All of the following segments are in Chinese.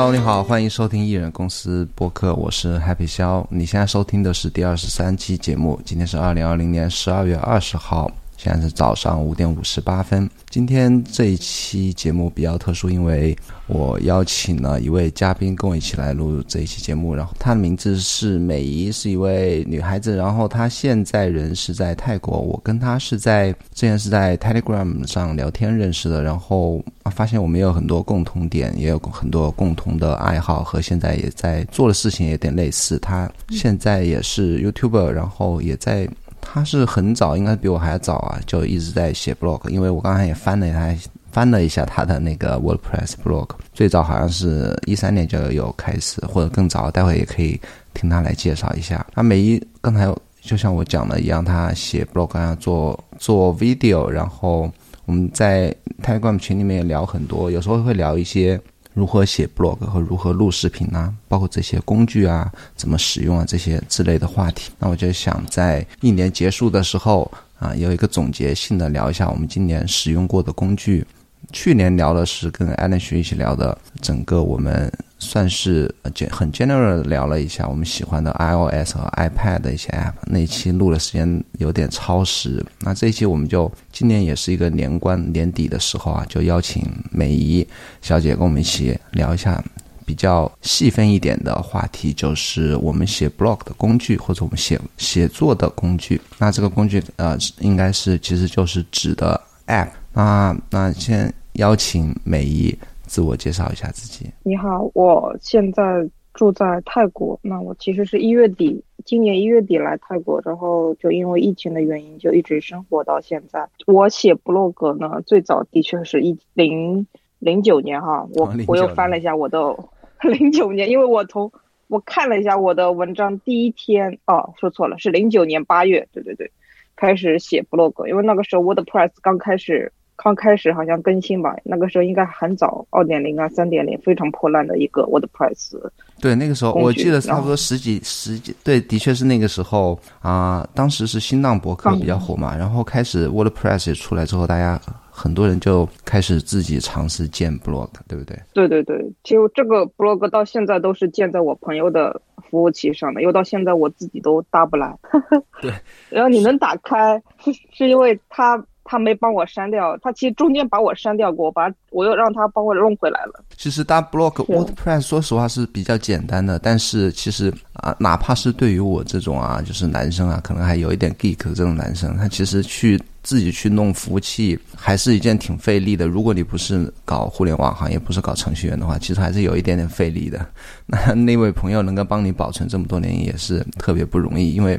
哈喽你好，欢迎收听艺人公司播客，我是 Happy 肖。你现在收听的是第二十三期节目，今天是二零二零年十二月二十号。现在是早上五点五十八分。今天这一期节目比较特殊，因为我邀请了一位嘉宾跟我一起来录这一期节目。然后她的名字是美仪，是一位女孩子。然后她现在人是在泰国。我跟她是在之前是在 Telegram 上聊天认识的。然后发现我们有很多共同点，也有很多共同的爱好，和现在也在做的事情有点类似。她现在也是 YouTuber，然后也在。他是很早，应该比我还早啊，就一直在写 blog。因为我刚才也翻了他翻了一下他的那个 WordPress blog，最早好像是一三年就有开始，或者更早。待会也可以听他来介绍一下。那每一刚才就像我讲的一样，他写 blog 啊，做做 video，然后我们在 Telegram 群里面也聊很多，有时候会聊一些。如何写 blog 和如何录视频啊，包括这些工具啊，怎么使用啊，这些之类的话题。那我就想在一年结束的时候啊，有一个总结性的聊一下我们今年使用过的工具。去年聊的是跟 Alan 学一起聊的整个我们。算是很 general 聊了一下我们喜欢的 iOS 和 iPad 的一些 app。那一期录的时间有点超时，那这一期我们就今年也是一个年关年底的时候啊，就邀请美姨小姐跟我们一起聊一下比较细分一点的话题，就是我们写 blog 的工具或者我们写写作的工具。那这个工具呃，应该是其实就是指的 app。那那先邀请美仪。自我介绍一下自己。你好，我现在住在泰国。那我其实是一月底，今年一月底来泰国，然后就因为疫情的原因，就一直生活到现在。我写 blog 呢，最早的确是一零零九年哈，我我又翻了一下我的 零九年，因为我从我看了一下我的文章，第一天哦，说错了，是零九年八月，对对对，开始写 blog，因为那个时候 WordPress 刚开始。刚开始好像更新吧，那个时候应该很早，二点零啊，三点零，非常破烂的一个 WordPress。对，那个时候我记得差不多十几十几，对，的确是那个时候啊。当时是新浪博客比较火嘛，然后开始 WordPress 出来之后，大家很多人就开始自己尝试建 blog，对不对？对对对，其实这个 blog 到现在都是建在我朋友的服务器上的，因为到现在我自己都搭不来。对，然后你能打开，是因为它。他没帮我删掉，他其实中间把我删掉过，我把我又让他帮我弄回来了。其实搭 blog WordPress 说实话是比较简单的，但是其实啊，哪怕是对于我这种啊，就是男生啊，可能还有一点 geek 这种男生，他其实去自己去弄服务器，还是一件挺费力的。如果你不是搞互联网行业，不是搞程序员的话，其实还是有一点点费力的。那那位朋友能够帮你保存这么多年，也是特别不容易，因为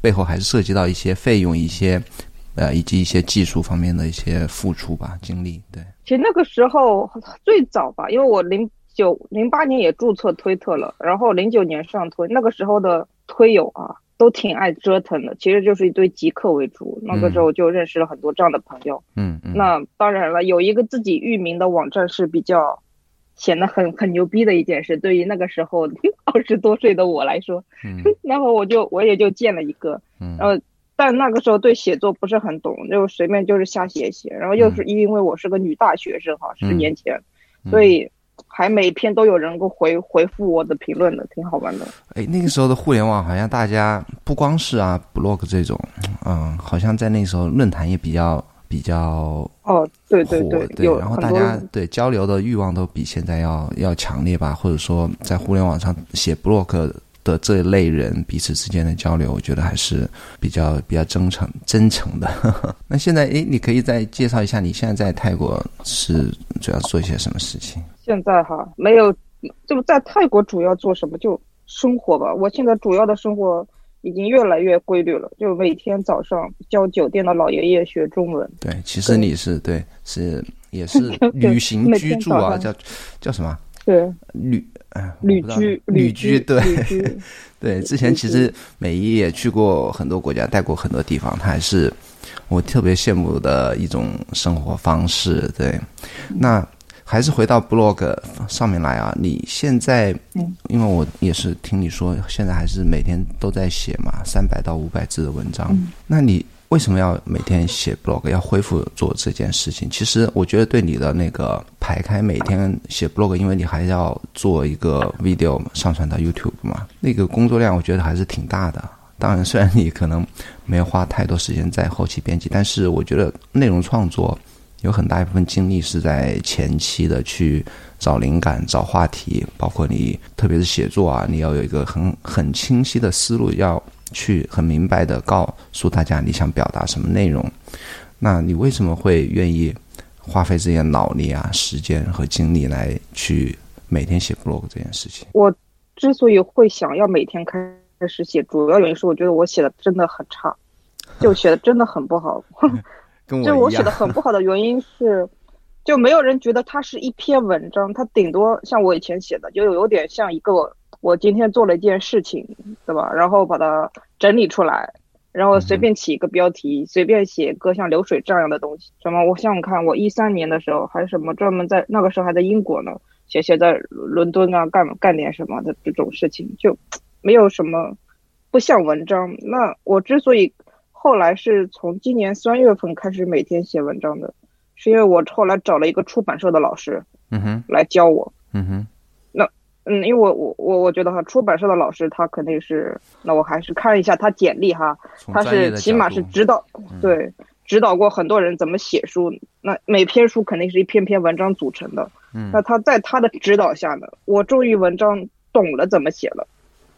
背后还是涉及到一些费用，一些。呃，以及一些技术方面的一些付出吧，经历。对，其实那个时候最早吧，因为我零九零八年也注册推特了，然后零九年上推，那个时候的推友啊，都挺爱折腾的，其实就是一堆极客为主。那个时候就认识了很多这样的朋友。嗯嗯。那当然了，有一个自己域名的网站是比较显得很很牛逼的一件事，对于那个时候 二十多岁的我来说。嗯。然后我就我也就建了一个。嗯。然后。但那个时候对写作不是很懂，就随便就是瞎写写，然后又是因为我是个女大学生哈，十年前，所以还每篇都有人给我回回复我的评论的，挺好玩的。哎，那个时候的互联网好像大家不光是啊，blog 这种，嗯，好像在那时候论坛也比较比较哦，对对对，对，然后大家对交流的欲望都比现在要要强烈吧，或者说在互联网上写 blog。的这一类人彼此之间的交流，我觉得还是比较比较真诚真诚的。那现在，诶，你可以再介绍一下你现在在泰国是主要做一些什么事情？现在哈，没有，就在泰国主要做什么？就生活吧。我现在主要的生活已经越来越规律了，就每天早上教酒店的老爷爷学中文。对，其实你是对，是也是 旅行居住啊，叫叫什么？对，旅。旅居，旅居，对，对。之前其实美姨也去过很多国家，带过很多地方，她还是我特别羡慕的一种生活方式。对，那还是回到 blog 上面来啊！你现在，因为我也是听你说，现在还是每天都在写嘛，三百到五百字的文章。那你为什么要每天写 blog，要恢复做这件事情？其实我觉得对你的那个排开每天写 blog，因为你还要做一个 video 上传到 YouTube 嘛，那个工作量我觉得还是挺大的。当然，虽然你可能没有花太多时间在后期编辑，但是我觉得内容创作有很大一部分精力是在前期的去找灵感、找话题，包括你特别是写作啊，你要有一个很很清晰的思路，要去很明白的告诉大家你想表达什么内容。那你为什么会愿意花费这些脑力啊、时间和精力来去每天写 blog 这件事情？我之所以会想要每天开。开始写，主要原因是我觉得我写的真的很差，就写的真的很不好。就我写的很不好的原因是，就没有人觉得它是一篇文章，它顶多像我以前写的，就有点像一个我今天做了一件事情，对吧？然后把它整理出来，然后随便起一个标题，随便写个像流水账样的东西。什么？我想想看，我一三年的时候还什么专门在那个时候还在英国呢，写写在伦敦啊，干干点什么的这种事情就。没有什么不像文章。那我之所以后来是从今年三月份开始每天写文章的，是因为我后来找了一个出版社的老师，嗯哼，来教我，嗯哼。那嗯，因为我我我我觉得哈，出版社的老师他肯定是，那我还是看一下他简历哈，他是起码是指导，对，指导过很多人怎么写书。那每篇书肯定是一篇篇文章组成的，嗯。那他在他的指导下呢，我终于文章懂了怎么写了。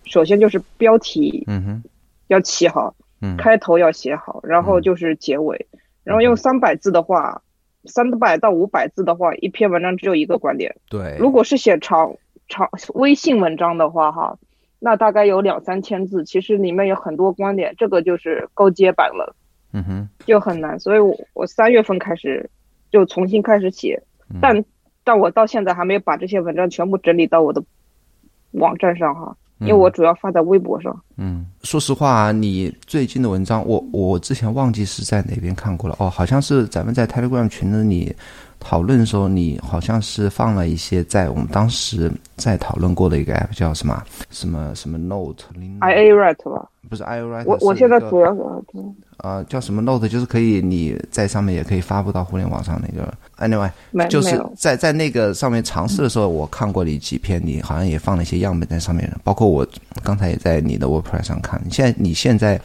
首先就是标题，嗯哼，要起好，嗯，开头要写好，然后就是结尾，然后用三百字的话，三百到五百字的话，一篇文章只有一个观点。对，如果是写长长微信文章的话，哈，那大概有两三千字，其实里面有很多观点，这个就是高阶版了，嗯哼，就很难。所以我我三月份开始就重新开始写，但但我到现在还没有把这些文章全部整理到我的网站上，哈。因为我主要发在微博上。嗯，说实话，你最近的文章，我我之前忘记是在哪边看过了。哦，好像是咱们在 Telegram 群子里讨论的时候，你好像是放了一些在我们当时在讨论过的一个 app，叫什么什么什么 Note，I A Write 吧？不是 I A Write。我我现在主要是呃，叫什么 Note，就是可以你在上面也可以发布到互联网上那个。Anyway，就是在在那个上面尝试的时候，我看过你几篇，你好像也放了一些样本在上面。包括我刚才也在你的 WordPress 上看。现在你现在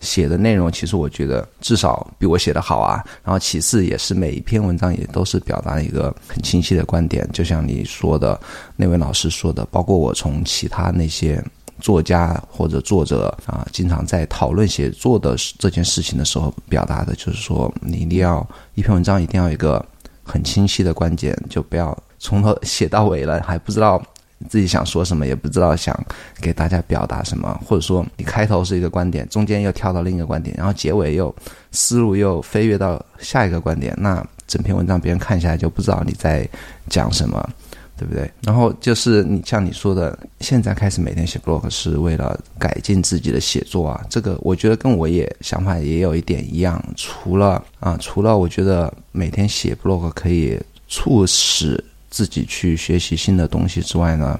写的内容，其实我觉得至少比我写的好啊。然后其次也是每一篇文章也都是表达一个很清晰的观点，就像你说的那位老师说的，包括我从其他那些。作家或者作者啊，经常在讨论写作的这件事情的时候，表达的就是说，你一定要一篇文章一定要一个很清晰的观点，就不要从头写到尾了，还不知道自己想说什么，也不知道想给大家表达什么，或者说你开头是一个观点，中间又跳到另一个观点，然后结尾又思路又飞跃到下一个观点，那整篇文章别人看下来就不知道你在讲什么。对不对？然后就是你像你说的，现在开始每天写 blog 是为了改进自己的写作啊。这个我觉得跟我也想法也有一点一样。除了啊，除了我觉得每天写 blog 可以促使自己去学习新的东西之外呢，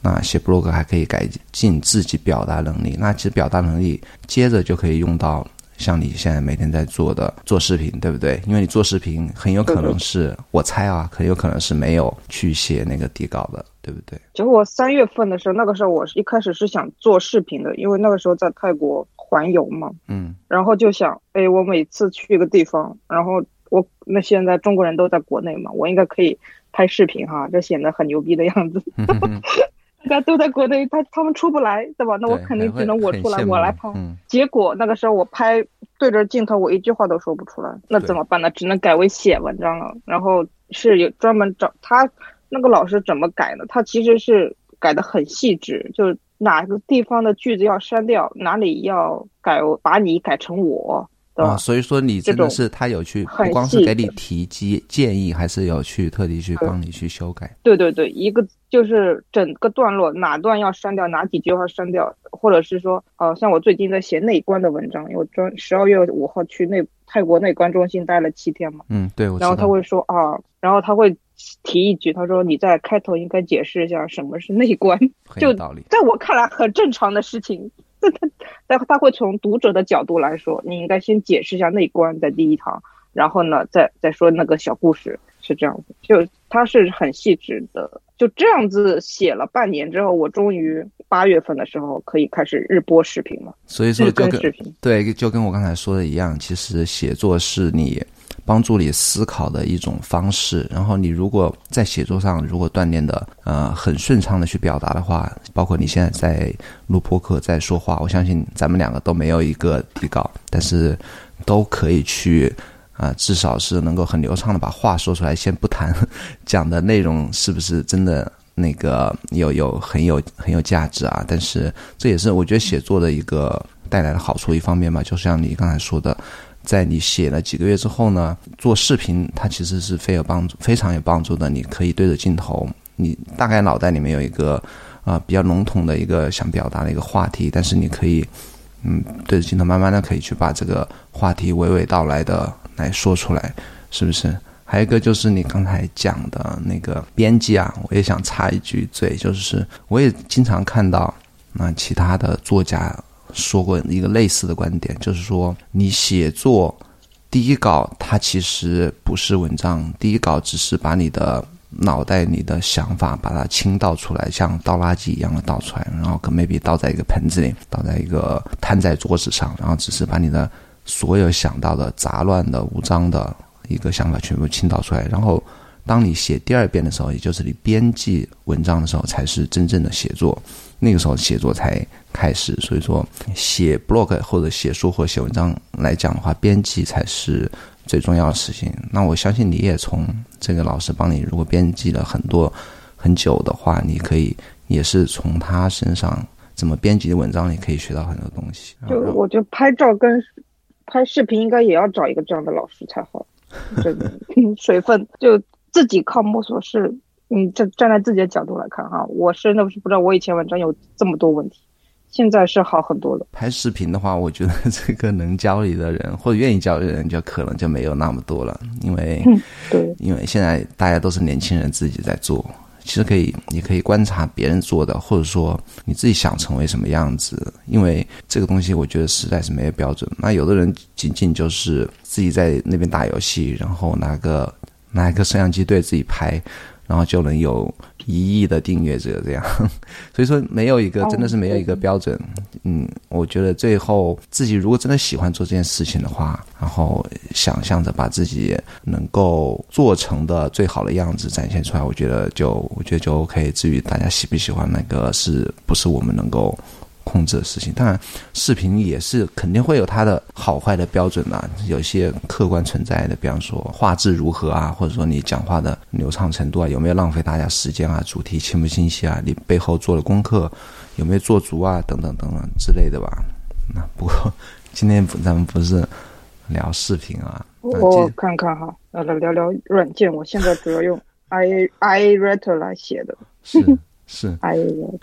那写 blog 还可以改进自己表达能力。那其实表达能力接着就可以用到。像你现在每天在做的做视频，对不对？因为你做视频很有可能是我猜啊，很有可能是没有去写那个底稿的，对不对？就我三月份的时候，那个时候我一开始是想做视频的，因为那个时候在泰国环游嘛，嗯，然后就想，哎，我每次去一个地方，然后我那现在中国人都在国内嘛，我应该可以拍视频哈，就显得很牛逼的样子。大家都在国内，他他们出不来，对吧？那我肯定只能我出来，我来拍。结果那个时候我拍对着镜头，我一句话都说不出来，那怎么办呢？只能改为写文章了。然后是有专门找他那个老师怎么改呢？他其实是改的很细致，就是哪个地方的句子要删掉，哪里要改，把你改成我。啊，所以说你真的是他有去不光是给你提及建议，还是有去特地去帮你去修改。对对对，一个就是整个段落哪段要删掉，哪几句话删掉，或者是说，呃，像我最近在写内观的文章，因为专十二月五号去内泰国内观中心待了七天嘛。嗯，对。然后他会说啊，然后他会提一句，他说你在开头应该解释一下什么是内观，就在我看来很正常的事情。他他会从读者的角度来说，你应该先解释一下内观在第一堂，然后呢，再再说那个小故事，是这样子。就他是很细致的，就这样子写了半年之后，我终于八月份的时候可以开始日播视频了。所以说，就跟视频对，就跟我刚才说的一样，其实写作是你。帮助你思考的一种方式。然后你如果在写作上如果锻炼的呃很顺畅的去表达的话，包括你现在在录播课在说话，我相信咱们两个都没有一个底稿，但是都可以去啊，至少是能够很流畅的把话说出来。先不谈讲的内容是不是真的那个有有很有很有价值啊，但是这也是我觉得写作的一个带来的好处一方面吧，就像你刚才说的。在你写了几个月之后呢，做视频它其实是非有帮助，非常有帮助的。你可以对着镜头，你大概脑袋里面有一个啊比较笼统的一个想表达的一个话题，但是你可以嗯对着镜头慢慢的可以去把这个话题娓娓道来的来说出来，是不是？还有一个就是你刚才讲的那个编辑啊，我也想插一句嘴，就是我也经常看到那其他的作家。说过一个类似的观点，就是说，你写作第一稿，它其实不是文章，第一稿只是把你的脑袋、里的想法把它倾倒出来，像倒垃圾一样的倒出来，然后可 maybe 倒在一个盆子里，倒在一个摊在桌子上，然后只是把你的所有想到的杂乱的、无章的一个想法全部倾倒出来，然后当你写第二遍的时候，也就是你编辑文章的时候，才是真正的写作。那个时候写作才开始，所以说写 blog 或者写书或写文章来讲的话，编辑才是最重要的事情。那我相信你也从这个老师帮你，如果编辑了很多很久的话，你可以也是从他身上怎么编辑的文章，你可以学到很多东西。就我觉得拍照跟拍视频应该也要找一个这样的老师才好，这个 水分就自己靠摸索是。嗯站站在自己的角度来看哈，我是那不是不知道我以前文章有这么多问题，现在是好很多了。拍视频的话，我觉得这个能教你的人或者愿意教的人，就可能就没有那么多了，因为对，因为现在大家都是年轻人自己在做，其实可以，你可以观察别人做的，或者说你自己想成为什么样子，因为这个东西我觉得实在是没有标准。那有的人仅仅就是自己在那边打游戏，然后拿个拿一个摄像机对自己拍。然后就能有一亿的订阅者，这样，所以说没有一个真的是没有一个标准。嗯，我觉得最后自己如果真的喜欢做这件事情的话，然后想象着把自己能够做成的最好的样子展现出来，我觉得就我觉得就 OK。至于大家喜不喜欢那个，是不是我们能够。控制的事情，当然，视频也是肯定会有它的好坏的标准啊，有一些客观存在的，比方说画质如何啊，或者说你讲话的流畅程度啊，有没有浪费大家时间啊，主题清不清晰啊，你背后做的功课有没有做足啊，等等等等之类的吧。那不过今天咱们不是聊视频啊，我看看哈，来聊聊软件，我现在主要用 i i writer 来写的。是。是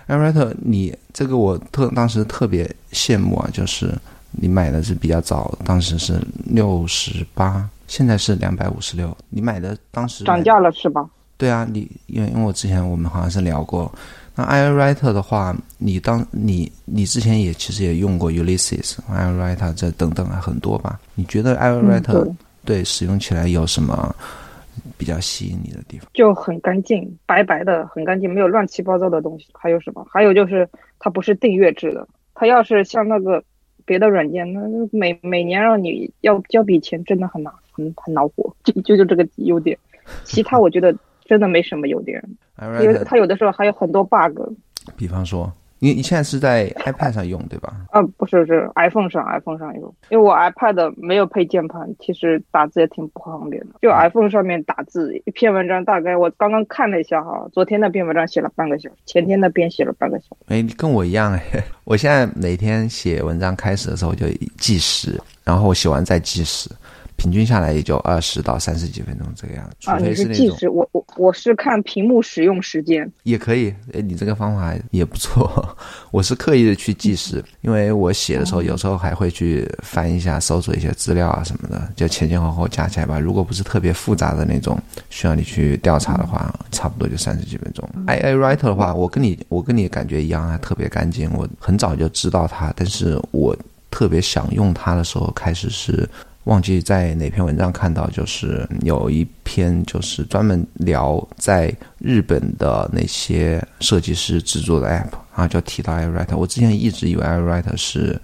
，iWriter，你这个我特当时特别羡慕啊，就是你买的是比较早，当时是六十八，现在是两百五十六。你买的当时涨价了是吧？对啊，你因为因为我之前我们好像是聊过，那 iWriter 的话，你当你你之前也其实也用过 Ulysses，iWriter 这等等啊很多吧？你觉得 iWriter 对使用起来有什么？比较吸引你的地方就很干净，白白的，很干净，没有乱七八糟的东西。还有什么？还有就是它不是订阅制的。它要是像那个别的软件，那每每年让你要交笔钱，真的很难，很很恼火。就就就这个优点，其他我觉得真的没什么优点。因为它有的时候还有很多 bug。比方说。你你现在是在 iPad 上用对吧？啊，不是，是 iPhone 上，iPhone 上用。因为我 iPad 没有配键盘，其实打字也挺不方便的。就 iPhone 上面打字，一篇文章大概我刚刚看了一下哈，昨天那篇文章写了半个小时，前天那篇写了半个小时。哎，你跟我一样哎，我现在每天写文章开始的时候就计时，然后我写完再计时，平均下来也就二十到三十几分钟这个样子。啊，你是计时，我我我是看屏幕使用时间，也可以。哎，你这个方法也不错。我是刻意的去计时，因为我写的时候有时候还会去翻一下、搜索一些资料啊什么的，就前前后后加起来吧。如果不是特别复杂的那种需要你去调查的话，差不多就三十几分钟。i i writer 的话，我跟你我跟你感觉一样啊，特别干净。我很早就知道它，但是我特别想用它的时候，开始是。忘记在哪篇文章看到，就是有一篇就是专门聊在日本的那些设计师制作的 App 啊，就提到 iWrite。我之前一直以为 iWrite 是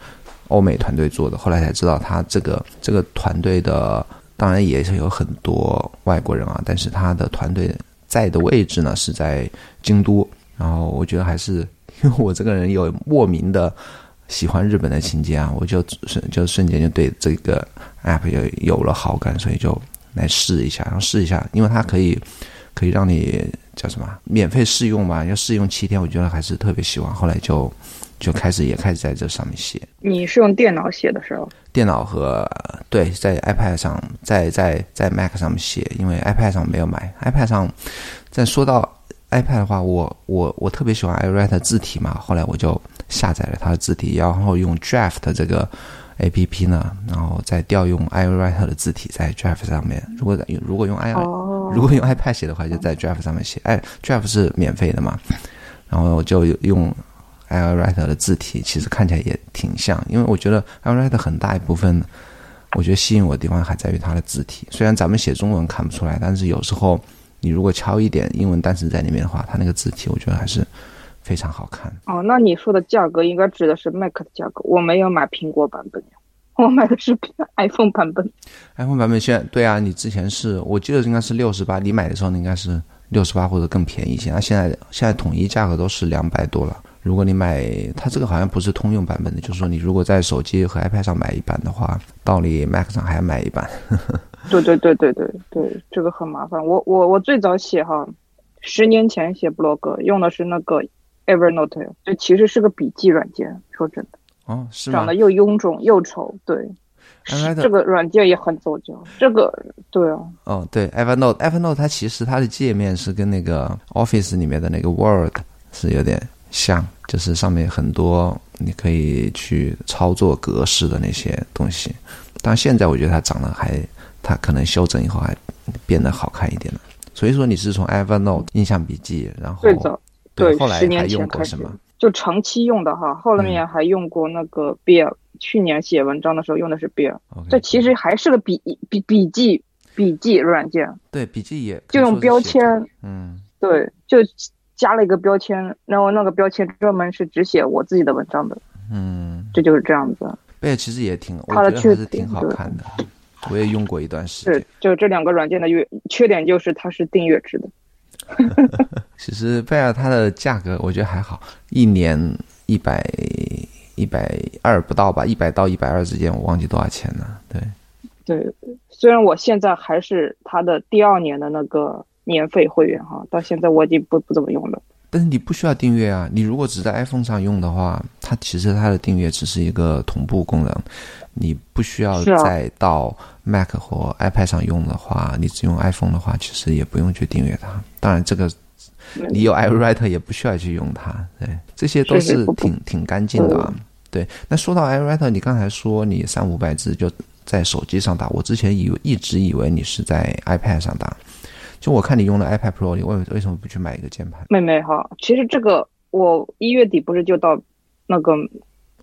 欧美团队做的，后来才知道他这个这个团队的当然也是有很多外国人啊，但是他的团队在的位置呢是在京都。然后我觉得还是因为 我这个人有莫名的。喜欢日本的情节啊，我就瞬就瞬间就对这个 app 有有了好感，所以就来试一下，然后试一下，因为它可以可以让你叫什么免费试用嘛，要试用七天，我觉得还是特别喜欢。后来就就开始也开始在这上面写。你是用电脑写的时候？电脑和对，在 iPad 上，在在在 Mac 上面写，因为 iPad 上没有买。iPad 上，再说到 iPad 的话，我我我特别喜欢 iWrite 字体嘛，后来我就。下载了它的字体，然后用 Draft 这个 A P P 呢，然后再调用 iWriter 的字体在 Draft 上面。如果如果用 i 如果用 iPad 写的话，就在 Draft 上面写。哎，Draft 是免费的嘛？然后我就用 iWriter 的字体，其实看起来也挺像。因为我觉得 iWriter 很大一部分，我觉得吸引我的地方还在于它的字体。虽然咱们写中文看不出来，但是有时候你如果敲一点英文单词在里面的话，它那个字体我觉得还是。非常好看哦，那你说的价格应该指的是 Mac 的价格，我没有买苹果版本，我买的是 iPhone 版本。iPhone 版本现在对啊，你之前是我记得应该是六十八，你买的时候应该是六十八或者更便宜一些。那现在现在统一价格都是两百多了。如果你买它这个好像不是通用版本的，就是说你如果在手机和 iPad 上买一版的话，到你 Mac 上还要买一版。对对对对对对，这个很麻烦。我我我最早写哈，十年前写 blog 用的是那个。Evernote，就其实是个笔记软件。说真的，哦，是长得又臃肿又丑。对，这个软件也很走脚。这个，对啊。哦，对，Evernote，Evernote 它其实它的界面是跟那个 Office 里面的那个 Word 是有点像，就是上面很多你可以去操作格式的那些东西。但现在我觉得它长得还，它可能修整以后还变得好看一点了。所以说你是从 Evernote 印象笔记，然后最早。对，十年前开始就长期用的哈，后面还用过那个 Bear。去年写文章的时候用的是 Bear，这其实还是个笔笔笔记笔记软件。对，笔记也就用标签，嗯，对，就加了一个标签，然后那个标签专门是只写我自己的文章的，嗯，这就是这样子。Bear 其实也挺，它的确实挺好看的，我也用过一段时间。是，就这两个软件的月缺点就是它是订阅制的。其实贝尔它的价格我觉得还好，一年一百一百二不到吧，一百到一百二之间，我忘记多少钱了。对，对，虽然我现在还是它的第二年的那个年费会员哈，到现在我已经不不怎么用了。但是你不需要订阅啊，你如果只在 iPhone 上用的话，它其实它的订阅只是一个同步功能，你不需要再到 Mac 或 iPad 上用的话，你只用 iPhone 的话，其实也不用去订阅它。当然，这个你有 iWriter 也不需要去用它。对，这些都是挺挺干净的啊。对，那说到 iWriter，你刚才说你三五百字就在手机上打，我之前以为一直以为你是在 iPad 上打。就我看你用的 iPad Pro，你为为什么不去买一个键盘？妹妹哈，其实这个我一月底不是就到那个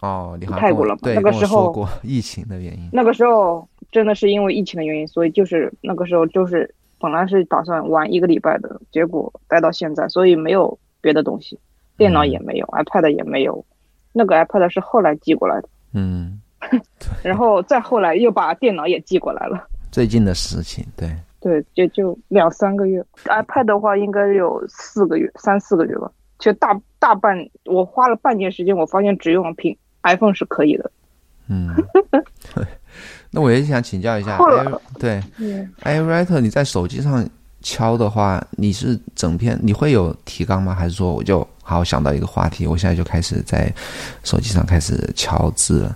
哦，你泰国了吗？对，那个时候过疫情的原因。那个时候真的是因为疫情的原因，所以就是那个时候就是本来是打算玩一个礼拜的，结果待到现在，所以没有别的东西，电脑也没有，iPad 也没有。那个 iPad 是后来寄过来的，嗯，然后再后来又把电脑也寄过来了。最近的事情，对。对，也就两三个月，iPad 的话应该有四个月，三四个月吧。其实大大半，我花了半年时间，我发现只用苹 iPhone 是可以的。嗯，那我也想请教一下，对，iWriter 你在手机上敲的话，你是整篇你会有提纲吗？还是说我就好想到一个话题，我现在就开始在手机上开始敲字？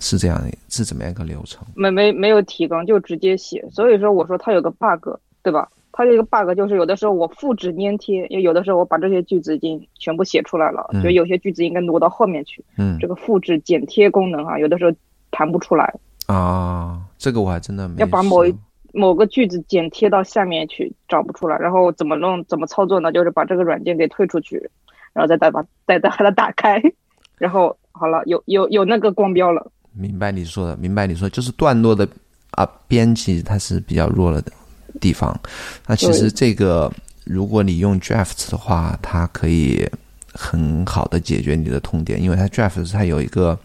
是这样的，是怎么样一个流程？没没没有提纲就直接写，所以说我说它有个 bug，对吧？它有一个 bug，就是有的时候我复制粘贴，有的时候我把这些句子已经全部写出来了，嗯觉得有些句子应该挪到后面去。嗯这个复制剪贴功能啊，有的时候弹不出来，啊，这个我还真的没要把某一某个句子剪贴到下面去，找不出来。然后怎么弄？怎么操作呢？就是把这个软件给退出去，然后再再把再再把它打开，然后好了，有有有那个光标了。明白你说的，明白你说，就是段落的啊编辑它是比较弱了的地方。那其实这个，如果你用 Draft 的话，它可以很好的解决你的痛点，因为它 Draft 它有一个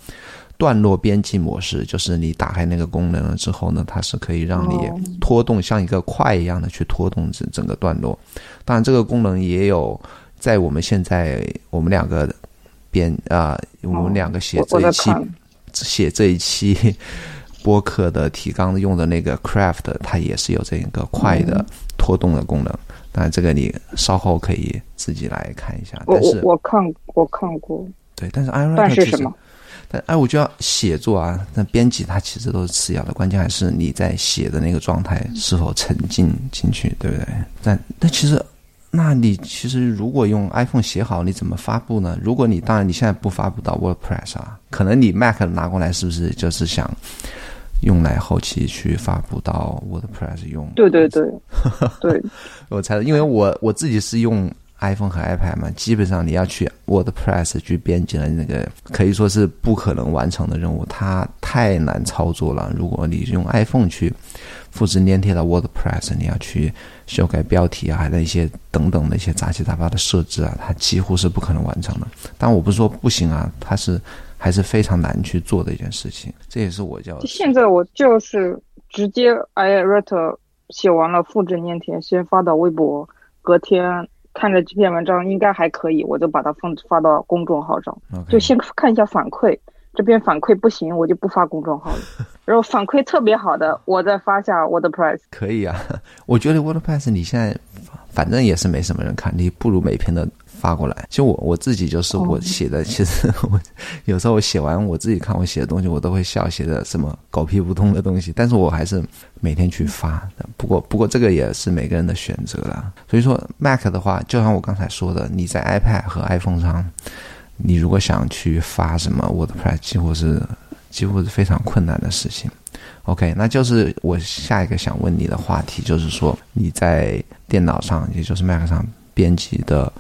段落编辑模式，就是你打开那个功能了之后呢，它是可以让你哦拖动像一个块一样的去拖动整整个段落。当然，这个功能也有在我们现在我们两个编啊、我们两个写这一期看，写这一期播客的提纲用的那个 Craft，它也是有这一个快的拖动的功能。当然，这个你稍后可以自己来看一下。但是，我看我看过，对，但是但是什么？但哎，我觉得写作啊，那编辑它其实都是次要的，关键还是你在写的那个状态是否沉浸进去，对不对？但但其实，那你其实如果用 iPhone 写好，你怎么发布呢？如果你当然你现在不发布到 WordPress 啊，可能你 Mac 拿过来是不是就是想用来后期去发布到 WordPress 用？对对对 对，我猜的，因为我我自己是用 iPhone 和 iPad 嘛，基本上你要去 WordPress 去编辑的那个，可以说是不可能完成的任务，它太难操作了。如果你用 iPhone 去复制粘贴到 WordPress，你要去修改标题啊，还有一些等等的一些杂七杂八的设置啊，它几乎是不可能完成的。但我不是说不行啊，它是还是非常难去做的一件事情，这也是我叫现在我就是直接 I write 写完了，复制粘贴，先发到微博，隔天看着这篇文章应该还可以，我就把它放发到公众号上就先看一下反馈。这边反馈不行，我就不发公众号了。然后反馈特别好的，我再发下 WordPress。可以啊，我觉得 WordPress 你现在反正也是没什么人看，你不如每篇的发过来。其实我我自己就是我写的，其实 我有时候我写完我自己看我写的东西，我都会笑，写的什么狗屁不通的东西，但是我还是每天去发的。不过不过这个也是每个人的选择啦。所以说 Mac 的话，就像我刚才说的，你在 iPad 和 iPhone 上，你如果想去发什么 WordPress，几乎是几乎是非常困难的事情。OK，那就是我下一个想问你的话题，就是说你在电脑上，也就是 Mac 上编辑的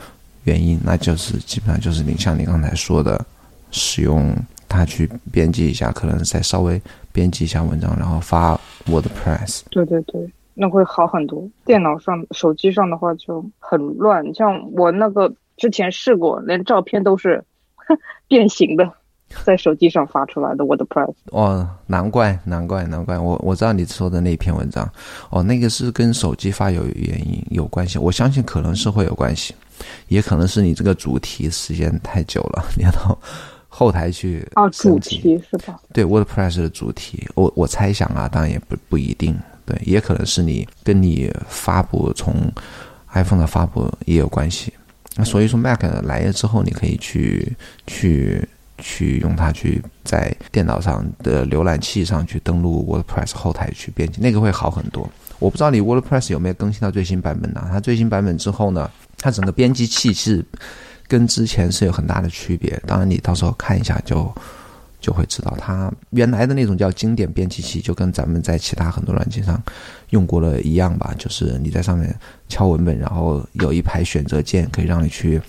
原因，那就是基本上就是你像你刚才说的，使用它去编辑一下，可能再稍微编辑一下文章，然后发 WordPress。对对对，那会好很多。电脑上、手机上的话就很乱，像我那个之前试过，连照片都是 变形的，在手机上发出来的 WordPress。哦，难怪，难怪，难怪，我我知道你说的那篇文章，哦，那个是跟手机发有原因有关系，我相信可能是会有关系，也可能是你这个主题时间太久了，你要到后台去啊，主题是吧？对 WordPress 的主题，我我猜想啊，当然也不不一定，对，也可能是你跟你发布从 iPhone 的发布也有关系。那所以说 Mac 来了之后，你可以去去去用它去在电脑上的浏览器上去登录 WordPress 后台去编辑，那个会好很多。我不知道你 WordPress 有没有更新到最新版本呢、它最新版本之后呢，它整个编辑器是跟之前是有很大的区别。当然，你到时候看一下就就会知道，它原来的那种叫经典编辑器，就跟咱们在其他很多软件上用过的一样吧，就是你在上面敲文本，然后有一排选择键可以让你去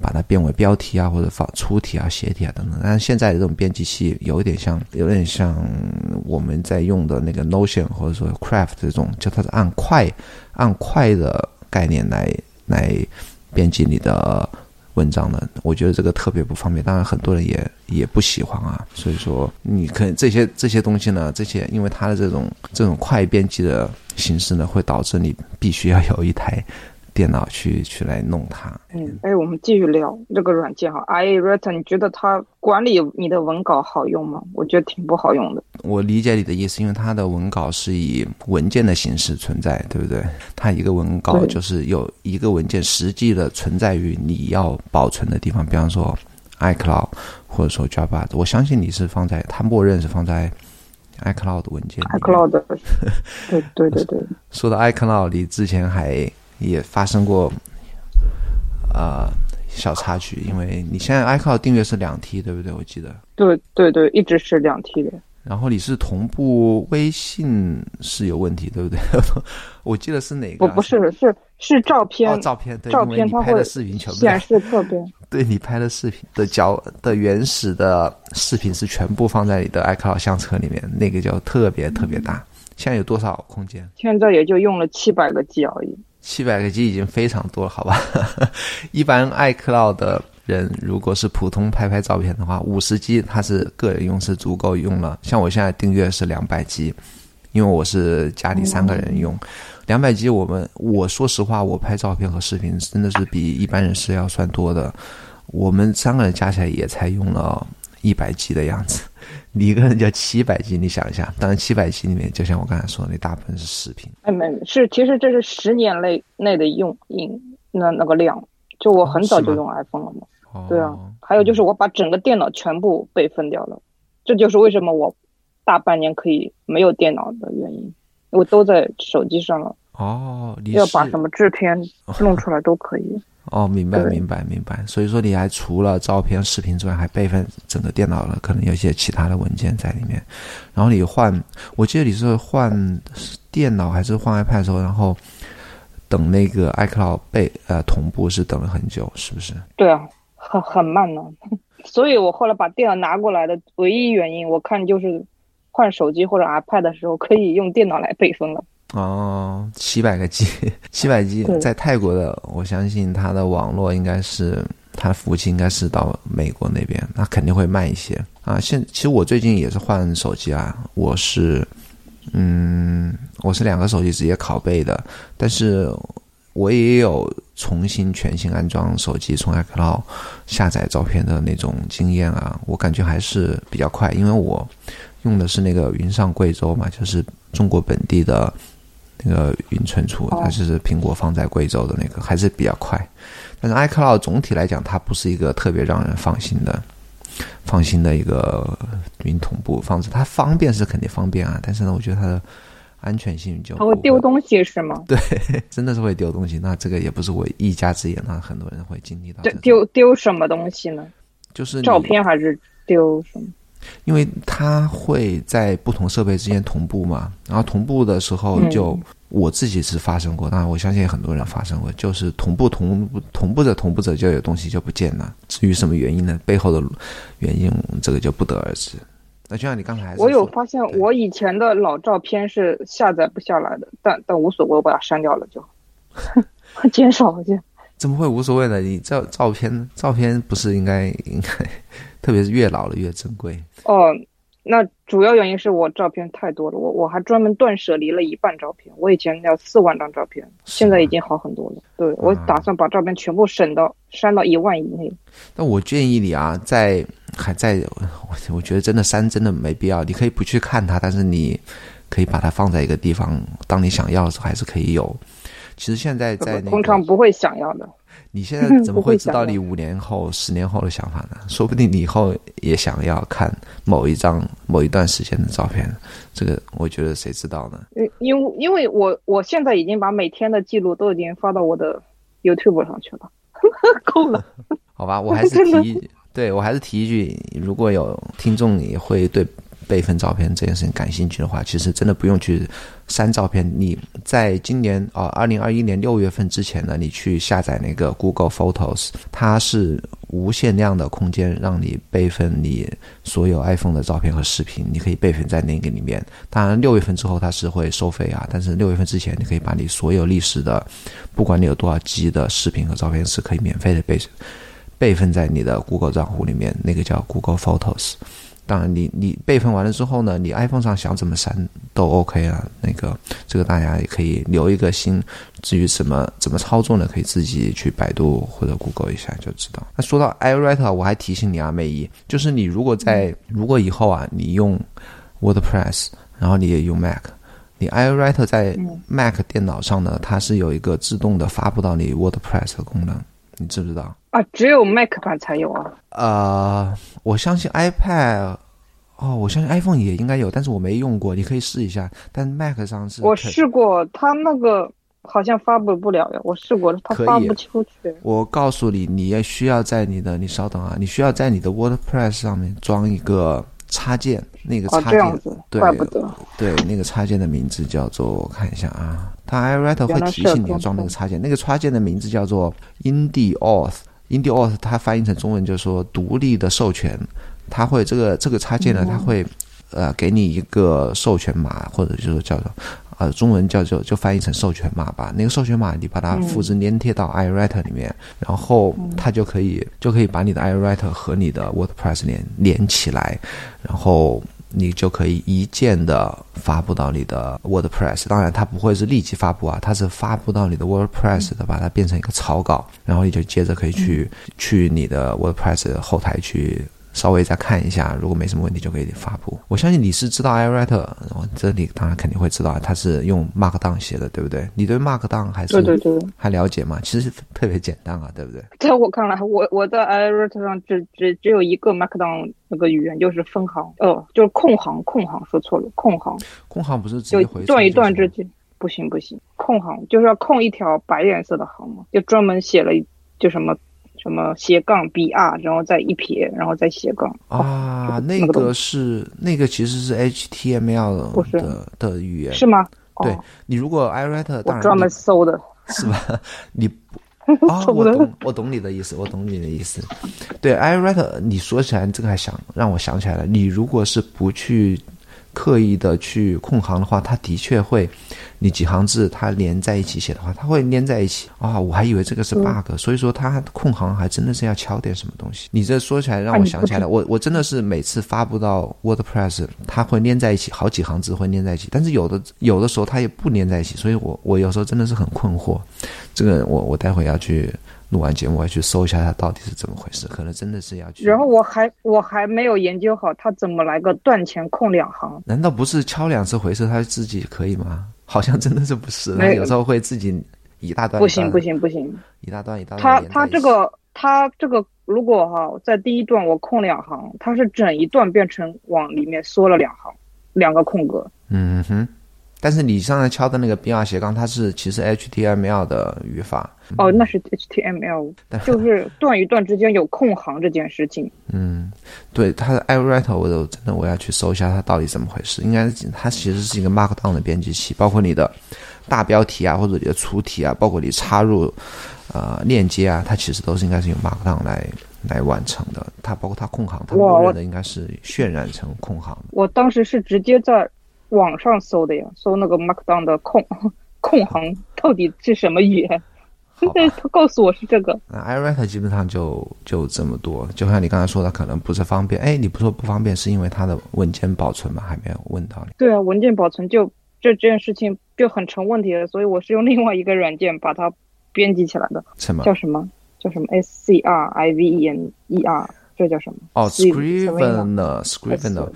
把它变为标题啊，或者放粗体啊、斜体啊等等。但是现在的这种编辑器有一点像，有点像我们在用的那个 Notion 或者说 Craft 这种，就它是按块按块的概念来来编辑你的文章的，我觉得这个特别不方便。当然，很多人也也不喜欢啊。所以说，你可能这些这些东西呢，这些因为它的这种这种快编辑的形式呢，会导致你必须要有一台电脑去去来弄它。嗯，哎，我们继续聊这个软件哈，iWriter，你觉得它管理你的文稿好用吗？我觉得挺不好用的。我理解你的意思，因为它的文稿是以文件的形式存在，对不对？它一个文稿就是有一个文件实际的存在于你要保存的地方，比方说 iCloud 或者说 Java，。我相信你是放在它默认是放在 iCloud 文件。iCloud，对对对对。说到 iCloud，你之前还也发生过呃小插曲，因为你现在 iCloud 订阅是两 T，对不对？我记得。对对对，一直是两 T 的。然后你是同步微信是有问题，对不对？我记得是哪个、不不是是是照片，哦、照片对，照片它拍的视频全部显示 特别。对你拍的视频的角的原始的视频是全部放在你的 iCloud 相册里面，那个叫特别特别大。现在有多少空间？现在也就用了七百个 G 而已。七百个 G 已经非常多了，好吧？一般 iCloud 的人如果是普通拍拍照片的话，五十 G 它是个人用是足够用了。像我现在订阅是两百 G，因为我是家里三个人用。两百 G 我们我说实话，我拍照片和视频真的是比一般人是要算多的。我们三个人加起来也才用了一百 G 的样子，你一个人就七百 G，你想一下。当然七百 G 里面，就像我刚才说的，那大部分是视频。哎，没是，其实这是十年内内的用影那那个量。就我很早就用 iPhone 了嘛。哦、对啊，还有就是我把整个电脑全部备份掉了，这就是为什么我大半年可以没有电脑的原因，我都在手机上了。哦，你要把什么制片弄出来都可以。哦，明白，明白，明白。所以说，你还除了照片、视频之外，还备份整个电脑了，可能有一些其他的文件在里面。然后你换，我记得你是换电脑还是换 iPad 的时候，然后等那个 iCloud 备呃同步是等了很久，是不是？对啊，很很慢呢。所以我后来把电脑拿过来的唯一原因，我看就是换手机或者 iPad 的时候可以用电脑来备份了。哦，七百个 G，七百 G 在泰国的，我相信它的网络应该是它的服务器应该是到美国那边，那肯定会慢一些啊。现其实我最近也是换手机啊，我是嗯，我是两个手机直接拷贝的，但是我也有重新全新安装手机从 iCloud 下载照片的那种经验啊，我感觉还是比较快，因为我用的是那个云上贵州嘛，就是中国本地的。那个云存储，它就是苹果放在贵州的那个，还是比较快。但是 iCloud 总体来讲，它不是一个特别让人放心的、放心的一个云同步方式。它方便是肯定方便啊，但是呢，我觉得它的安全性就它会丢东西是吗？对，真的是会丢东西。那这个也不是我一家之言，那很多人会经历到。对，丢丢什么东西呢？就是照片还是丢什么？因为它会在不同设备之间同步嘛，然后同步的时候就、嗯、我自己是发生过，当然我相信很多人发生过，就是同步同步同步着同步着就有东西就不见了。至于什么原因呢？背后的原因这个就不得而知。那就像你刚才，我有发现，我以前的老照片是下载不下来的，但但无所谓，我把它删掉了就，减少就。怎么会无所谓呢？你照照片照片不是应该应该，特别是越老了越珍贵。哦，那主要原因是我照片太多了，我我还专门断舍离了一半照片。我以前要四万张照片，现在已经好很多了。对我打算把照片全部省到删到一万以内。那我建议你啊，在还在，我我觉得真的删真的没必要。你可以不去看它，但是你可以把它放在一个地方，当你想要的时候还是可以有。其实现在在、那个、通常不会想要的。你现在 怎么会知道你五年后、十年后的想法呢？说不定你以后也想要看某一张、某一段时间的照片。这个我觉得谁知道呢？因为因为我我现在已经把每天的记录都已经发到我的 YouTube 上去了，够了。好吧，我还是 提一句，对我还是提一句，如果有听众也会对。备份照片这件事情感兴趣的话，其实真的不用去删照片。你在今年啊，二零二一年六月份之前呢，你去下载那个 Google Photos，它是无限量的空间，让你备份你所有 iPhone 的照片和视频，你可以备份在那个里面。当然，六月份之后它是会收费啊，但是六月份之前，你可以把你所有历史的，不管你有多少 G 的视频和照片，是可以免费的备备份在你的 Google 账户里面，那个叫 Google Photos。当然你，你你备份完了之后呢，你 iPhone 上想怎么删都 OK 啊。那个，这个大家也可以留一个心。至于怎么怎么操作呢，可以自己去百度或者 Google 一下就知道。那说到 iWriter，我还提醒你啊，美姨，就是你如果在如果以后啊，你用 WordPress，然后你也用 Mac，你 iWriter 在 Mac 电脑上呢，它是有一个自动的发布到你 WordPress 的功能，你知不知道？啊，只有 Mac 版才有啊。呃，我相信 iPad 哦，我相信 iPhone 也应该有，但是我没用过，你可以试一下。但 Mac 上是我试过，它那个好像发布不了呀。我试过了，它发不出去。我告诉你，你也需要在你的，你稍等啊，你需要在你的 WordPress 上面装一个插件，那个插件，对，怪不得。对，那个插件的名字叫做，我看一下啊，它 iWriter 会提醒你要装那个插件，那个插件的名字叫做 IndieAuth。IndieAuth 它翻译成中文就是说独立的授权。它会这个这个插件呢，它会，呃，给你一个授权码，或者就是叫做，呃，中文叫做就翻译成授权码吧。那个授权码你把它复制粘贴到 iWriter 里面，然后它就可以就可以把你的 iWriter 和你的 WordPress 连连起来，然后你就可以一键的发布到你的 WordPress。当然，它不会是立即发布啊，它是发布到你的 WordPress 的，把它变成一个草稿，然后你就接着可以去去你的 WordPress 后台去。稍微再看一下，如果没什么问题就可以发布。我相信你是知道 iWriter，这里当然肯定会知道，它是用 Markdown 写的，对不对？你对 Markdown 还是对对对还了解吗？其实特别简单啊，对不对？在我看来，我我在 iWriter 上只只只有一个 Markdown 那个语言，就是分行哦，就是空行空行，说错了，空行空行不是直接回断一段之间不行不行，空行就是要空一条白颜色的行嘛，就专门写了就什么。什么斜杠 br，然后再一撇，然后再斜杠啊？那个是那个其实是 HTML 的的语言是吗？对你如果 iWriter，我专门搜的是吧？你 啊，我懂，我懂你的意思，我懂你的意思。对 iWriter，你说起来这个还想让我想起来了，你如果是不去。刻意的去控行的话，它的确会，你几行字它连在一起写的话，它会连在一起啊！我还以为这个是 bug，所以说它控行还真的是要敲点什么东西。你这说起来让我想起来了，我我真的是每次发布到 WordPress，它会连在一起，好几行字会连在一起，但是有的有的时候它也不连在一起，所以我我有时候真的是很困惑。这个我我待会要去。录完节目，我要去搜一下它到底是怎么回事，可能真的是要去。然后我还我还没有研究好，它怎么来个断前空两行？难道不是敲两次回车，它自己可以吗？好像真的是不是，它有时候会自己一大段。不行不行不行，一大段一大段。它它这个它这个如果哈在第一段我空两行，它是整一段变成往里面缩了两行，两个空格。嗯哼。但是你上次敲的那个 B R 斜杠，它是其实 H T M L 的语法。哦，那是 H T M L，就是段与段之间有空行这件事情。嗯，对，它的 iWriter，我都真的我要去搜一下它到底怎么回事。应该它其实是一个 Markdown 的编辑器，包括你的大标题啊，或者你的粗体啊，包括你插入呃链接啊，它其实都是应该是用 Markdown 来来完成的。它包括它空行，它默认的应该是渲染成空行。我当时是直接在。网上搜的呀，搜那个 Markdown 的空空行到底是什么语言？现在 他告诉我是这个。那 iWriter 基本上就就这么多，就像你刚才说的，可能不是方便。哎，你不说不方便，是因为它的文件保存吗？还没有问到你。对啊，文件保存就这这件事情就很成问题了，所以我是用另外一个软件把它编辑起来的。什么？叫什么？叫什么？S C R I V E N E R。这叫什么？哦，Scrivener，Scrivener，